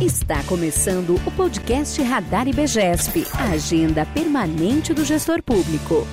Está começando o podcast Radar IBGESP, a agenda permanente do gestor público.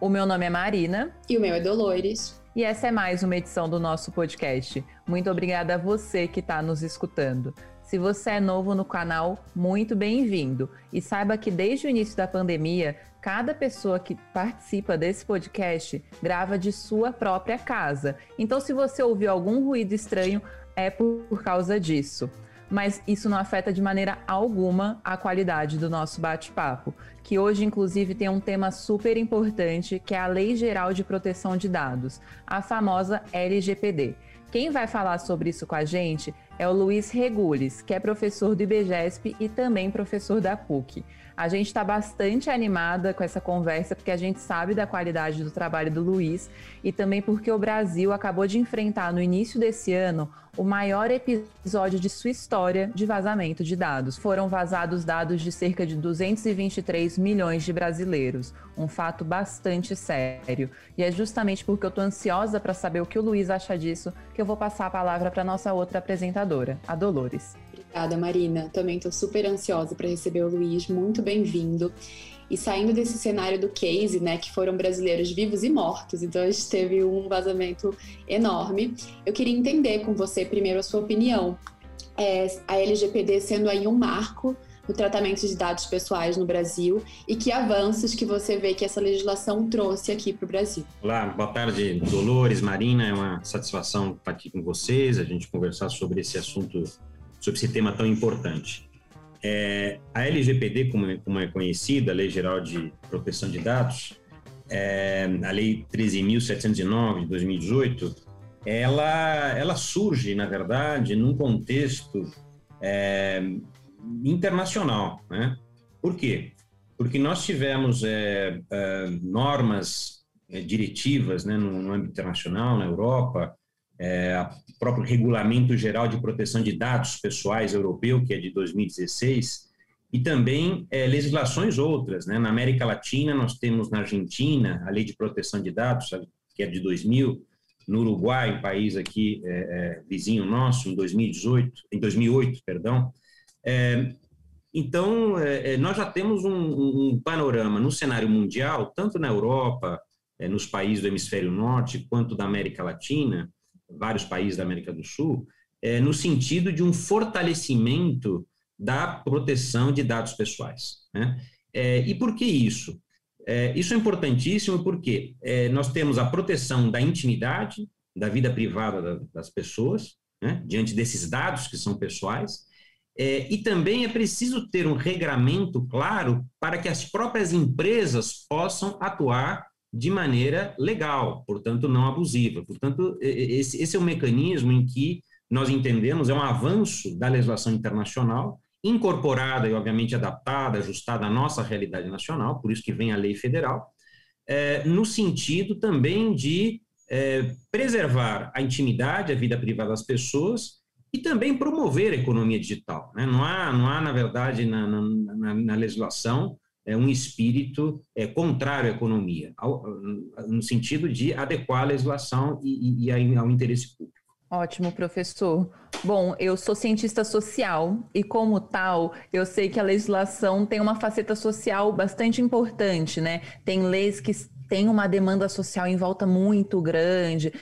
O meu nome é Marina. E o meu é Dolores. E essa é mais uma edição do nosso podcast. Muito obrigada a você que está nos escutando. Se você é novo no canal, muito bem-vindo. E saiba que desde o início da pandemia, cada pessoa que participa desse podcast grava de sua própria casa. Então, se você ouviu algum ruído estranho, é por causa disso mas isso não afeta de maneira alguma a qualidade do nosso bate-papo, que hoje, inclusive, tem um tema super importante, que é a Lei Geral de Proteção de Dados, a famosa LGPD. Quem vai falar sobre isso com a gente é o Luiz Regules, que é professor do IBGESP e também professor da PUC. A gente está bastante animada com essa conversa, porque a gente sabe da qualidade do trabalho do Luiz e também porque o Brasil acabou de enfrentar no início desse ano o maior episódio de sua história de vazamento de dados. Foram vazados dados de cerca de 223 milhões de brasileiros, um fato bastante sério. E é justamente porque eu estou ansiosa para saber o que o Luiz acha disso que eu vou passar a palavra para nossa outra apresentadora, a Dolores. Obrigada, Marina. Também estou super ansiosa para receber o Luiz. Muito bem-vindo. E saindo desse cenário do case, né, que foram brasileiros vivos e mortos, então a gente teve um vazamento enorme. Eu queria entender com você primeiro a sua opinião. É, a LGPD sendo aí um marco no tratamento de dados pessoais no Brasil e que avanços que você vê que essa legislação trouxe aqui para o Brasil. Olá, boa tarde, Dolores, Marina. É uma satisfação estar aqui com vocês, a gente conversar sobre esse assunto, sobre esse tema tão importante. É, a LGPD, como, como, é conhecida, a Lei Geral de Proteção de Dados, é, a Lei 13.709 de 2018, ela, ela surge, na verdade, num contexto é, internacional. Né? Por quê? Porque nós tivemos é, é, normas é, diretivas né, no, no âmbito internacional, na Europa, é, o próprio Regulamento Geral de Proteção de Dados Pessoais Europeu, que é de 2016, e também é, legislações outras. Né? Na América Latina, nós temos na Argentina a Lei de Proteção de Dados, que é de 2000, no Uruguai, um país aqui é, é, vizinho nosso, em 2018, em 2008, perdão. É, então, é, é, nós já temos um, um, panorama no cenário mundial, tanto na Europa, nos países do hemisfério norte, quanto da América Latina, vários países da América do Sul, é, no sentido de um fortalecimento da proteção de dados pessoais. Né? É, e por que isso? É, isso é importantíssimo porque é, nós temos a proteção da intimidade, da vida privada da, das pessoas, né? diante desses dados que são pessoais, é, e também é preciso ter um regramento claro para que as próprias empresas possam atuar de maneira legal, portanto, não abusiva. Portanto, esse, esse é um mecanismo em que nós entendemos é um avanço da legislação internacional, incorporada e, obviamente, adaptada, ajustada à nossa realidade nacional, por isso que vem a lei federal, é, no sentido também de é, preservar a intimidade, a vida privada das pessoas e também promover a economia digital. Né? Não, há, não há, na verdade, na, na, na legislação, é um espírito é, contrário à economia, ao, no sentido de adequar a legislação e, e, e ao interesse público. Ótimo, professor. Bom, eu sou cientista social e, como tal, eu sei que a legislação tem uma faceta social bastante importante, né? Tem leis que têm uma demanda social em volta muito grande,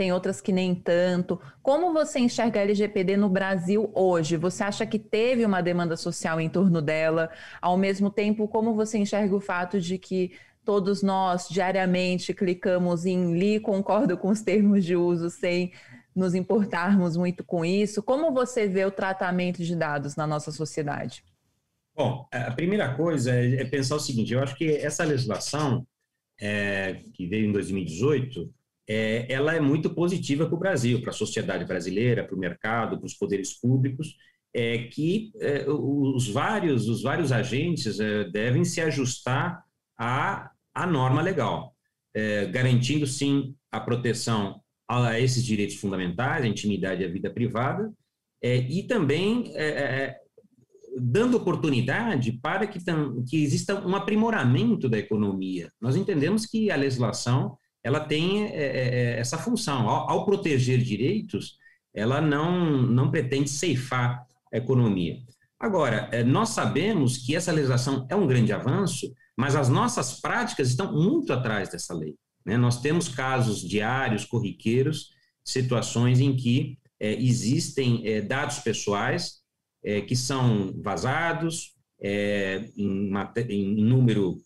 tem outras que nem tanto. Como você enxerga a LGPD no Brasil hoje? Você acha que teve uma demanda social em torno dela? Ao mesmo tempo, como você enxerga o fato de que todos nós diariamente clicamos em li, concordo com os termos de uso sem nos importarmos muito com isso? Como você vê o tratamento de dados na nossa sociedade? Bom, a primeira coisa é pensar o seguinte: eu acho que essa legislação é, que veio em 2018 é, ela é muito positiva para o Brasil, para a sociedade brasileira, para o mercado, para os poderes públicos, é que é, os vários os vários agentes é, devem se ajustar à, à norma legal, é, garantindo sim a proteção a esses direitos fundamentais, a intimidade e a vida privada, é, e também é, dando oportunidade para que, que exista um aprimoramento da economia. Nós entendemos que a legislação ela tem é, é, é, essa função. Ao, ao, proteger direitos, ela não, não pretende ceifar a economia. Agora, é, nós sabemos que essa legislação é um grande avanço, mas as nossas práticas estão muito atrás dessa lei. Né? Nós temos casos diários, corriqueiros, situações em que é, existem é, dados pessoais que são vazados em, em, número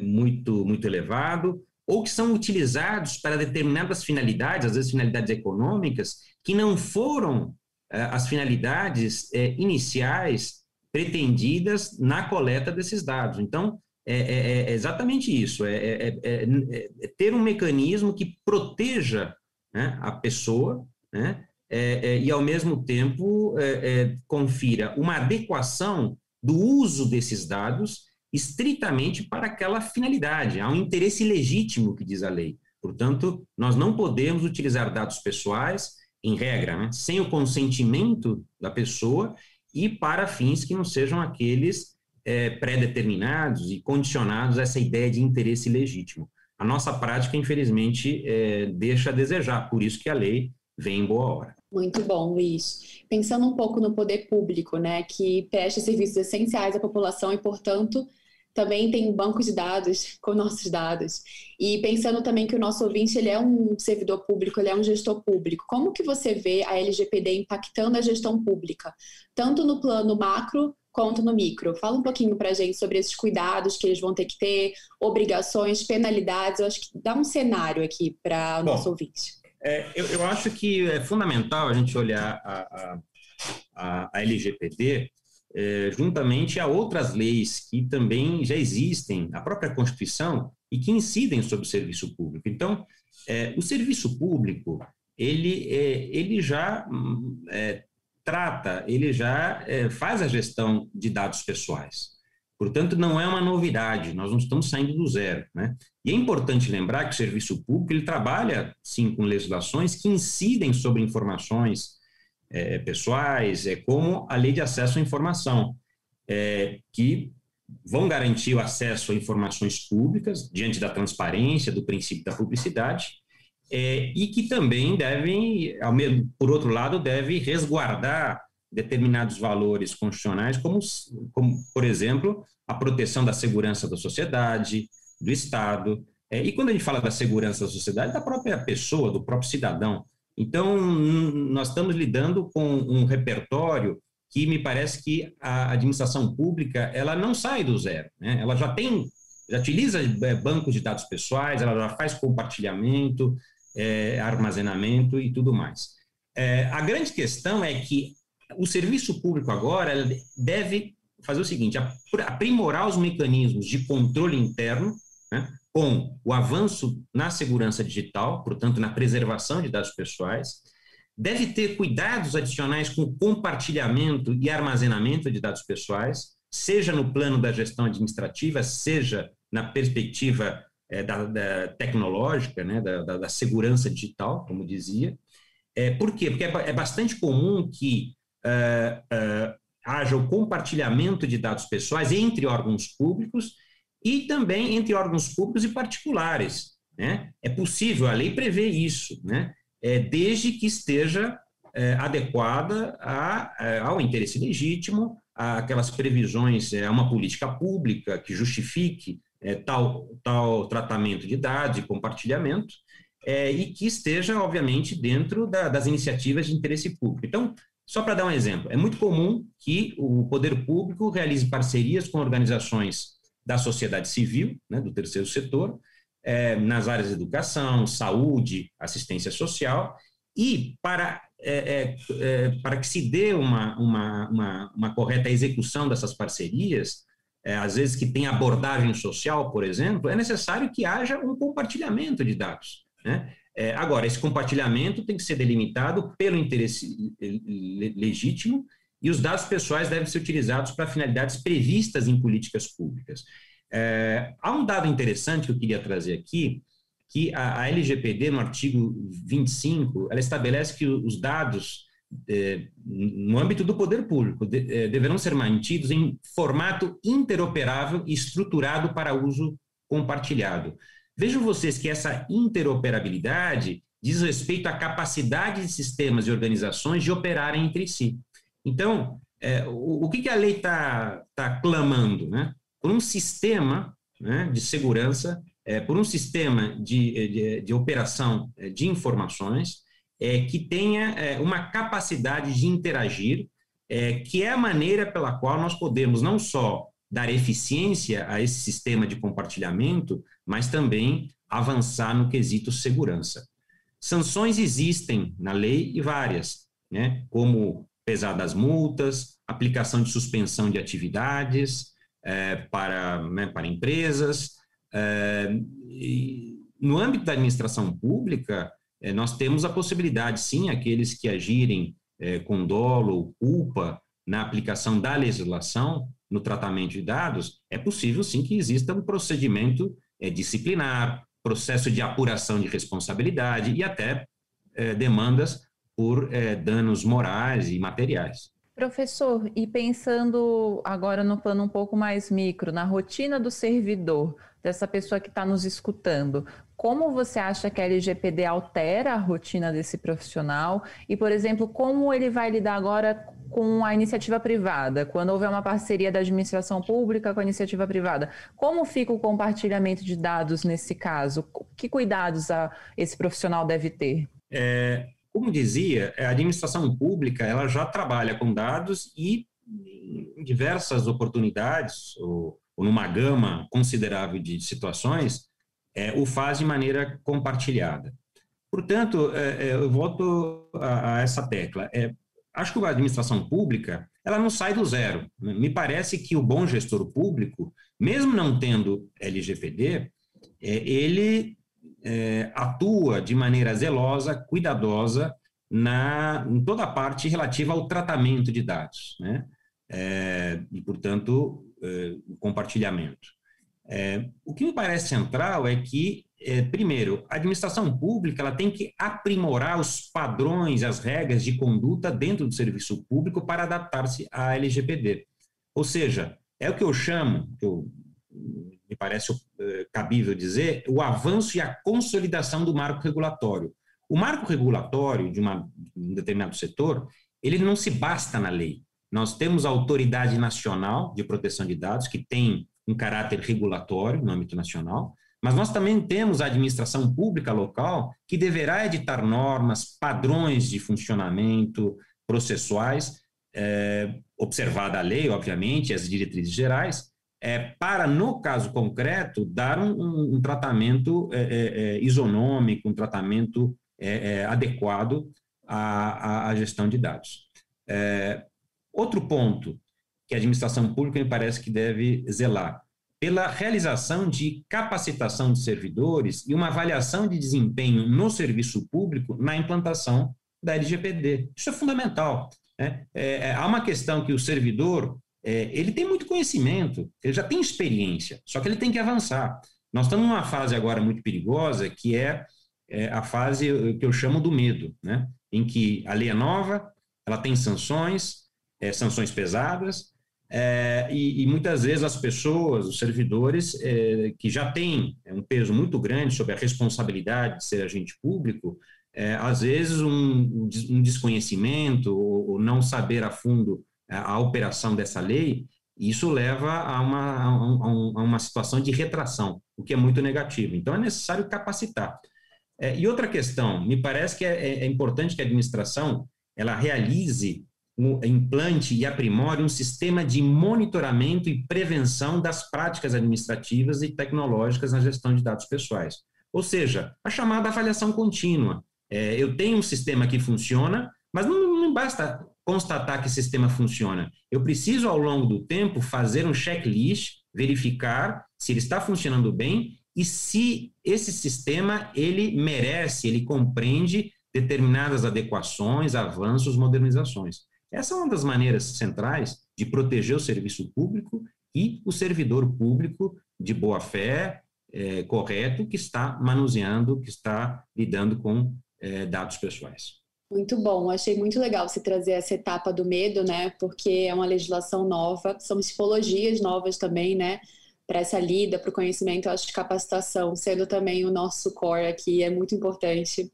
muito, muito elevado, ou que são utilizados para determinadas finalidades, às vezes finalidades econômicas, que não foram é, as finalidades iniciais pretendidas na coleta desses dados. Então, é, é, é exatamente isso: é, é, é, é, ter um mecanismo que proteja né, a pessoa, né, e ao mesmo tempo confira uma adequação do uso desses dados estritamente para aquela finalidade. Há um interesse legítimo que diz a lei. Portanto, nós não podemos utilizar dados pessoais, em regra, né, sem o consentimento da pessoa e para fins que não sejam aqueles é, pré-determinados e condicionados a essa ideia de interesse legítimo. A nossa prática, infelizmente, é, deixa a desejar, por isso que a lei vem em boa hora. Muito bom, Luiz. Pensando um pouco no poder público, né, que presta serviços essenciais à população e, portanto, também tem um banco de dados com nossos dados. E pensando também que o nosso ouvinte ele é um servidor público, ele é um gestor público. Como que você vê a LGPD impactando a gestão pública, tanto no plano macro quanto no micro? Fala um pouquinho para a gente sobre esses cuidados que eles vão ter que ter, obrigações, penalidades. Eu acho que dá um cenário aqui para o nosso ouvinte. É, eu, eu, acho que é fundamental a gente olhar a, a, a LGPD é, juntamente a outras leis que também já existem, a própria Constituição, e que incidem sobre o serviço público. Então, é, o serviço público, ele, é, ele já hum, trata, ele já faz a gestão de dados pessoais. Portanto, não é uma novidade, nós não estamos saindo do zero. Né? E é importante lembrar que o serviço público ele trabalha, sim, com legislações que incidem sobre informações é, pessoais, é, como a Lei de Acesso à Informação, é, que vão garantir o acesso a informações públicas diante da transparência, do princípio da publicidade, é, e que também devem, por outro lado, deve resguardar determinados valores constitucionais, como, como, por exemplo, a proteção da segurança da sociedade, do Estado. É, e quando a gente fala da segurança da sociedade, da própria pessoa, do próprio cidadão. Então, nós estamos lidando com um repertório que me parece que a administração pública ela não sai do zero. Né? Ela já tem, já utiliza é, bancos de dados pessoais, ela já faz compartilhamento, é, armazenamento e tudo mais. É, a grande questão é que o serviço público agora deve fazer o seguinte: aprimorar os mecanismos de controle interno, né, com o avanço na segurança digital, portanto, na preservação de dados pessoais, deve ter cuidados adicionais com o compartilhamento e armazenamento de dados pessoais, seja no plano da gestão administrativa, seja na perspectiva é, da, da, tecnológica, né, da, da, segurança digital, como dizia. É, por quê? Porque é, é bastante comum que uh, uh, haja o compartilhamento de dados pessoais entre órgãos públicos e também entre órgãos públicos e particulares. Né? É possível, a lei prevê isso, né? é, desde que esteja é, adequada a, a, ao interesse legítimo, aquelas previsões, a uma política pública que justifique é, tal, tal tratamento de dados e compartilhamento, é, e que esteja, obviamente, dentro da, das iniciativas de interesse público. Então, só para dar um exemplo, é muito comum que o poder público realize parcerias com organizações da sociedade civil, né, do terceiro setor, é, nas áreas de educação, saúde, assistência social, e para, é, é, é para que se dê uma, uma, uma, uma correta execução dessas parcerias, é, às vezes que tem abordagem social, por exemplo, é necessário que haja um compartilhamento de dados. Né? É, agora, esse compartilhamento tem que ser delimitado pelo interesse legítimo e os dados pessoais devem ser utilizados para finalidades previstas em políticas públicas. É, há um dado interessante que eu queria trazer aqui, que a, a LGPD, no artigo 25, ela estabelece que os dados é, no âmbito do poder público, de, é, deverão ser mantidos em formato interoperável e estruturado para uso compartilhado. Vejam vocês que essa interoperabilidade diz respeito à capacidade de sistemas e organizações de operarem entre si. Então, é, o, o, que, que a lei está tá clamando? Né? Por um sistema né, de segurança, é, por um sistema de, de, de operação é, de informações é, que tenha é, uma capacidade de interagir, é, que é a maneira pela qual nós podemos não só dar eficiência a esse sistema de compartilhamento, mas também avançar no quesito segurança. Sanções existem na lei e várias, né, como pesar das multas, aplicação de suspensão de atividades é, para, né, para empresas. É, no âmbito da administração pública, é, nós temos a possibilidade, sim, aqueles que agirem é, com dolo ou culpa na aplicação da legislação, no tratamento de dados, é possível, sim, que exista um procedimento é, disciplinar, processo de apuração de responsabilidade e até é, demandas por é, danos morais e materiais. Professor, e pensando agora no plano um pouco mais micro, na rotina do servidor, dessa pessoa que está nos escutando, como você acha que a LGPD altera a rotina desse profissional? E, por exemplo, como ele vai lidar agora com a iniciativa privada, quando houver uma parceria da administração pública com a iniciativa privada? Como fica o compartilhamento de dados nesse caso? Que cuidados a, esse profissional deve ter? É, como dizia, a administração pública ela já trabalha com dados e em diversas oportunidades, ou, ou numa gama considerável de situações, é, o faz de maneira compartilhada. Portanto, é, é, eu volto a, a, essa tecla. É, acho que a administração pública ela não sai do zero. Me parece que o bom gestor público, mesmo não tendo LGPD, é, ele é, atua de maneira zelosa, cuidadosa, na, em toda a parte relativa ao tratamento de dados, né? É, e, portanto, é, compartilhamento. É, o que me parece central é que, é, primeiro, a administração pública ela tem que aprimorar os padrões, as regras de conduta dentro do serviço público para adaptar-se à LGPD. Ou seja, é o que eu chamo, que eu me parece eh, cabível dizer, o avanço e a consolidação do marco regulatório. O marco regulatório de, uma, de um determinado setor, ele não se basta na lei. Nós temos a Autoridade Nacional de Proteção de Dados, que tem um caráter regulatório no âmbito nacional, mas nós também temos a administração pública local, que deverá editar normas, padrões de funcionamento processuais, é, observada a lei, obviamente, as diretrizes gerais, é, para, no caso concreto, dar um, um, tratamento é, é, é isonômico, um tratamento é, é, adequado à, à, gestão de dados. outro ponto que a administração pública me parece que deve zelar, pela realização de capacitação de servidores e uma avaliação de desempenho no serviço público na implantação da LGPD. Isso é fundamental. Né? há uma questão que o servidor é, ele tem muito conhecimento, ele já tem experiência, só que ele tem que avançar. Nós estamos numa fase agora muito perigosa, que é, é a fase que eu chamo do medo, né? em que a lei é nova, ela tem sanções, é, sanções pesadas, é, e, e, muitas vezes as pessoas, os servidores, é, que já têm um peso muito grande sobre a responsabilidade de ser agente público, é, às vezes um, um desconhecimento ou, ou, não saber a fundo a operação dessa lei, isso leva a uma, a, uma situação de retração, o que é muito negativo. Então, é necessário capacitar. É, e outra questão, me parece que é, é, é importante que a administração ela realize, um, implante e aprimore um sistema de monitoramento e prevenção das práticas administrativas e tecnológicas na gestão de dados pessoais. Ou seja, a chamada avaliação contínua. É, eu tenho um sistema que funciona, mas não, não basta constatar que o sistema funciona. Eu preciso, ao longo do tempo, fazer um checklist, verificar se ele está funcionando bem e se esse sistema ele merece, ele compreende determinadas adequações, avanços, modernizações. Essa é uma das maneiras centrais de proteger o serviço público e o servidor público de boa fé, é, correto, que está manuseando, que está lidando com é, dados pessoais. Muito bom, achei muito legal você trazer essa etapa do medo, né? Porque é uma legislação nova, são tipologias novas também, né? Para essa lida, para o conhecimento, eu acho que capacitação, sendo também o nosso core aqui, é muito importante.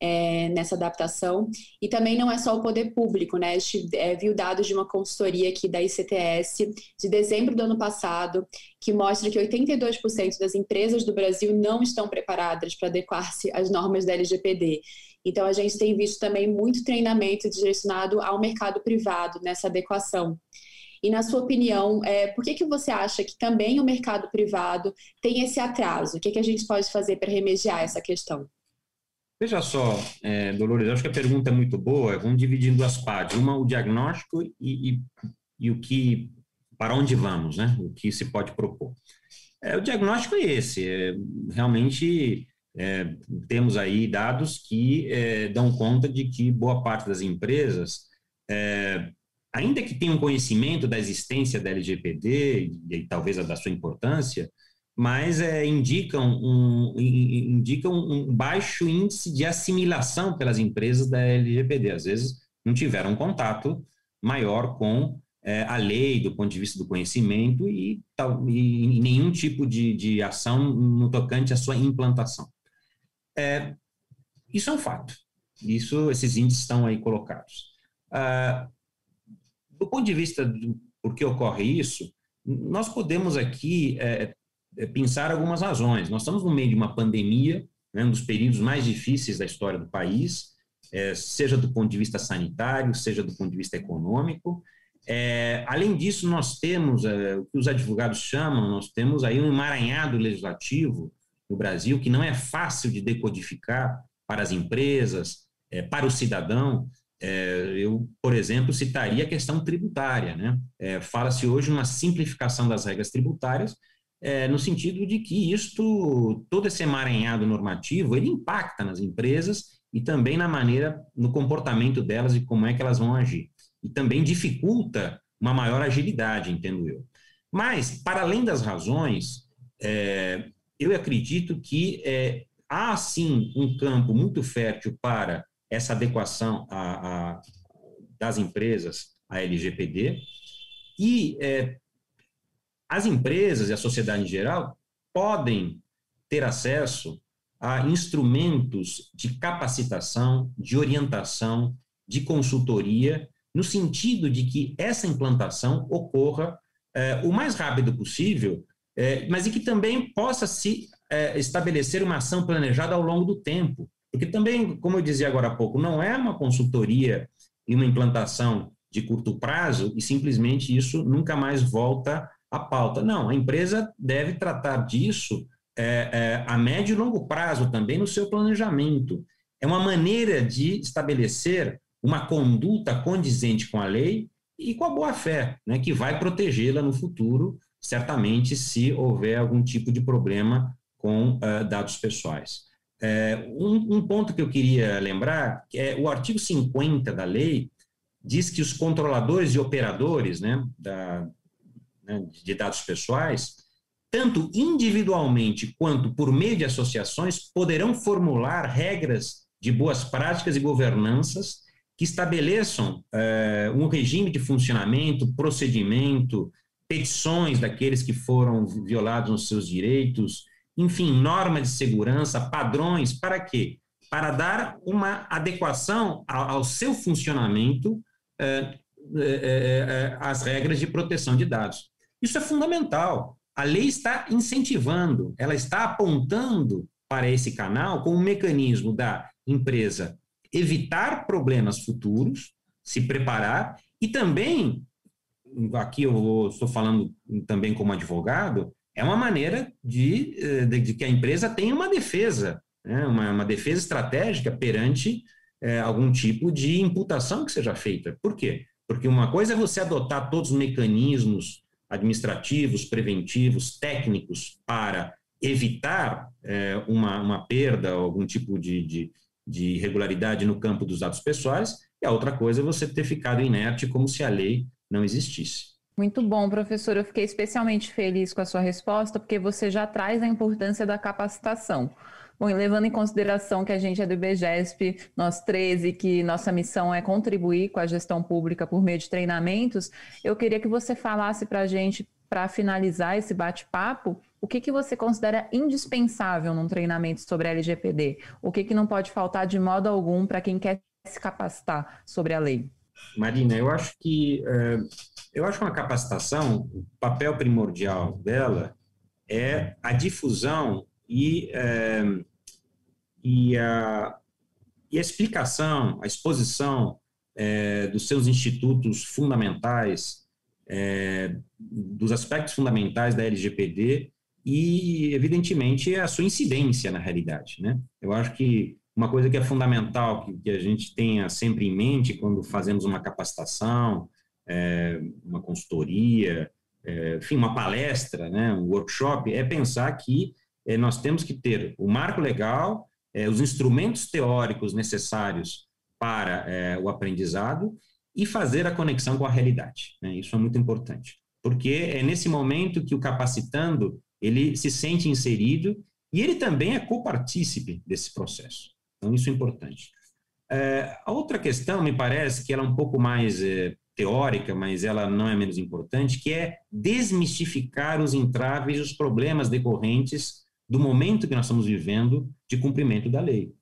é, nessa adaptação. E também não é só o poder público, né? A gente é, viu dados de uma consultoria aqui da ICTS de dezembro do ano passado, que mostra que 82% das empresas do Brasil não estão preparadas para adequar-se às normas da LGPD. Então, a gente tem visto também muito treinamento direcionado ao mercado privado nessa adequação. E, na sua opinião, é, por que, que você acha que também o mercado privado tem esse atraso? O que, que a gente pode fazer para remediar essa questão? Veja só, é, Dolores, acho que a pergunta é muito boa. Vamos dividir em duas partes. Uma, o diagnóstico e, e, e o que, para onde vamos, né? O que se pode propor. É, o diagnóstico é esse. É, realmente, é, temos aí dados que é, dão conta de que boa parte das empresas, é, ainda que tenham conhecimento da existência da LGPD e, e talvez da sua importância, mas é, indicam, um, indicam um baixo índice de assimilação pelas empresas da LGPD. Às vezes não tiveram contato maior com é, a lei do ponto de vista do conhecimento e, tal, e nenhum tipo de, de ação no tocante à sua implantação. É, isso é um fato. Isso, esses índices estão aí colocados. Ah, do ponto de vista do por que ocorre isso, nós podemos aqui é, é, pensar algumas razões. Nós estamos no meio de uma pandemia, né, um dos períodos mais difíceis da história do país, é, seja do ponto de vista sanitário, seja do ponto de vista econômico. É, além disso, nós temos é, o que os advogados chamam, nós temos aí um emaranhado legislativo no Brasil, que não é fácil de decodificar para as empresas, é, para o cidadão. É, eu, por exemplo, citaria a questão tributária. Né? É, Fala-se hoje numa simplificação das regras tributárias, no sentido de que isto, todo esse emaranhado normativo, ele impacta nas empresas e também na maneira, no comportamento delas e como é que elas vão agir. E também dificulta uma maior agilidade, entendo eu. Mas, para além das razões, é, eu acredito que é, há sim um campo muito fértil para essa adequação a, a, das empresas à LGPD e é, as empresas e a sociedade em geral podem ter acesso a instrumentos de capacitação, de orientação, de consultoria, no sentido de que essa implantação ocorra é, o mais rápido possível é, mas e que também possa se é, estabelecer uma ação planejada ao longo do tempo. Porque também, como eu dizia agora há pouco, não é uma consultoria e uma implantação de curto prazo e simplesmente isso nunca mais volta à pauta. Não, a empresa deve tratar disso é, é a médio e longo prazo também no seu planejamento. É uma maneira de estabelecer uma conduta condizente com a lei e com a boa-fé, né, que vai protegê-la no futuro certamente se houver algum tipo de problema com uh, dados pessoais. É, um, um, ponto que eu queria lembrar é o artigo 50 da lei diz que os controladores e operadores né, da, né, de dados pessoais, tanto individualmente quanto por meio de associações, poderão formular regras de boas práticas e governanças que estabeleçam é, um regime de funcionamento, procedimento, petições daqueles que foram violados nos seus direitos, enfim, normas de segurança, padrões, para quê? Para dar uma adequação ao, seu funcionamento é, é, às regras de proteção de dados. Isso é fundamental. A lei está incentivando, ela está apontando para esse canal como um mecanismo da empresa evitar problemas futuros, se preparar e também aqui eu estou falando também como advogado, é uma maneira de, eh, de, de que a empresa tenha uma defesa, né? uma, uma, defesa estratégica perante é, algum tipo de imputação que seja feita. Por quê? Porque uma coisa é você adotar todos os mecanismos administrativos, preventivos, técnicos para evitar é, uma, uma perda, algum tipo de, de, de irregularidade no campo dos dados pessoais, e a outra coisa é você ter ficado inerte como se a lei não existisse. Muito bom, professor. Eu fiquei especialmente feliz com a sua resposta, porque você já traz a importância da capacitação. Bom, e levando em consideração que a gente é do IBGESP, nós 13, que nossa missão é contribuir com a gestão pública por meio de treinamentos, eu queria que você falasse para a gente, para finalizar esse bate-papo, o que, que você considera indispensável num treinamento sobre LGPD? O que, que não pode faltar de modo algum para quem quer se capacitar sobre a lei? Marina, eu acho que uh, eu acho uma capacitação, o papel primordial dela é a difusão e, uh, e, a, e a explicação, a exposição uh, dos seus institutos fundamentais, dos aspectos fundamentais da LGPD e, evidentemente, a sua incidência na realidade. Né? Eu acho que uma coisa que é fundamental que, que a gente tenha sempre em mente quando fazemos uma capacitação, é, uma consultoria, é, enfim, uma palestra, né, um workshop, é pensar que é, nós temos que ter o marco legal, é, os instrumentos teóricos necessários para é, o aprendizado e fazer a conexão com a realidade. Né? Isso é muito importante, porque é nesse momento que o capacitando ele se sente inserido e ele também é copartícipe desse processo. Então, isso é importante. É, a outra questão, me parece que ela é um pouco mais é, teórica, mas ela não é menos importante, que é desmistificar os entraves e os problemas decorrentes do momento que nós estamos vivendo de cumprimento da lei.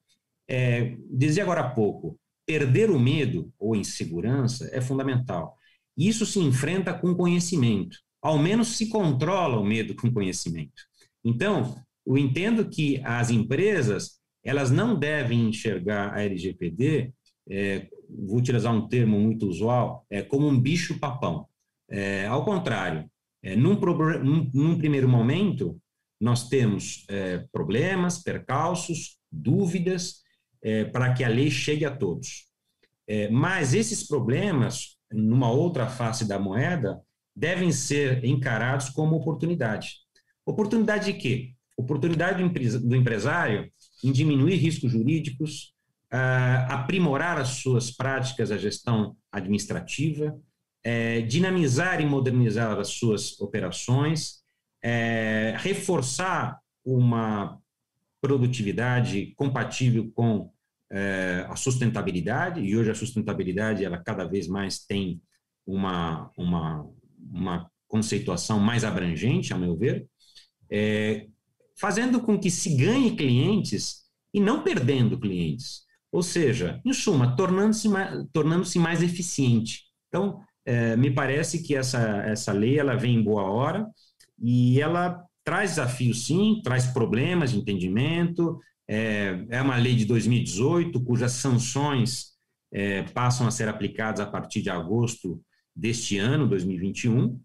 É, dizia agora há pouco, perder o medo ou insegurança é fundamental. Isso se enfrenta com conhecimento. Ao menos se controla o medo com conhecimento. Então, eu entendo que as empresas elas não devem enxergar a LGPD, é, vou utilizar um termo muito usual, é, como um bicho-papão. É, ao contrário, é, num, num, num, primeiro momento, nós temos é, problemas, percalços, dúvidas, é, para que a lei chegue a todos. É, mas esses problemas, numa outra face da moeda, devem ser encarados como oportunidade. Oportunidade de quê? Oportunidade do empresário em diminuir riscos jurídicos, uh, aprimorar as suas práticas, a gestão administrativa, uh, dinamizar e modernizar as suas operações, uh, reforçar uma produtividade compatível com eh, a sustentabilidade, e hoje a sustentabilidade ela cada vez mais tem uma, uma, uma conceituação mais abrangente, a meu ver, é, fazendo com que se ganhe clientes e não perdendo clientes. Ou seja, em suma, tornando-se mais, tornando mais eficiente. Então, é, me parece que essa, essa lei ela vem em boa hora e ela traz desafios, sim, traz problemas de entendimento. É, é uma lei de 2018, cujas sanções é, passam a ser aplicadas a partir de agosto deste ano, 2021.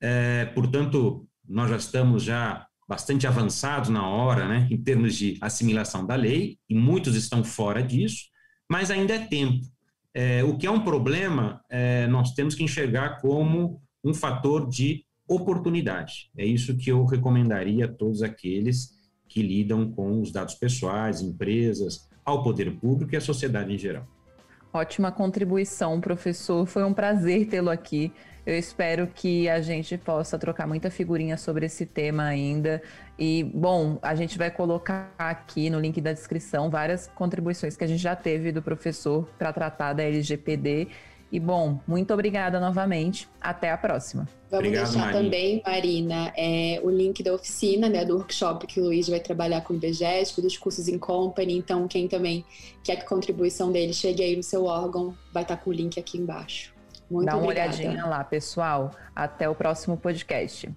É, portanto, nós já estamos já bastante avançados na hora, né, em termos de assimilação da lei, e muitos estão fora disso, mas ainda é tempo. É, o que é um problema, é, nós temos que enxergar como um fator de oportunidade. É isso que eu recomendaria a todos aqueles que lidam com os dados pessoais, empresas, ao poder público e à sociedade em geral. Ótima contribuição, professor. Foi um prazer tê-lo aqui. Eu espero que a gente possa trocar muita figurinha sobre esse tema ainda. E, bom, a gente vai colocar aqui no link da descrição várias contribuições que a gente já teve do professor para tratar da LGPD. E, bom, muito obrigada novamente. Até a próxima. Vamos Obrigado, deixar Marina. também, Marina, é, o link da oficina, né, do workshop que o Luiz vai trabalhar com o IBGESP, dos cursos em company. Então, quem também quer que a contribuição dele chegue aí no seu órgão, vai estar com o link aqui embaixo. Muito Dá uma obrigada. olhadinha lá, pessoal. Até o próximo podcast.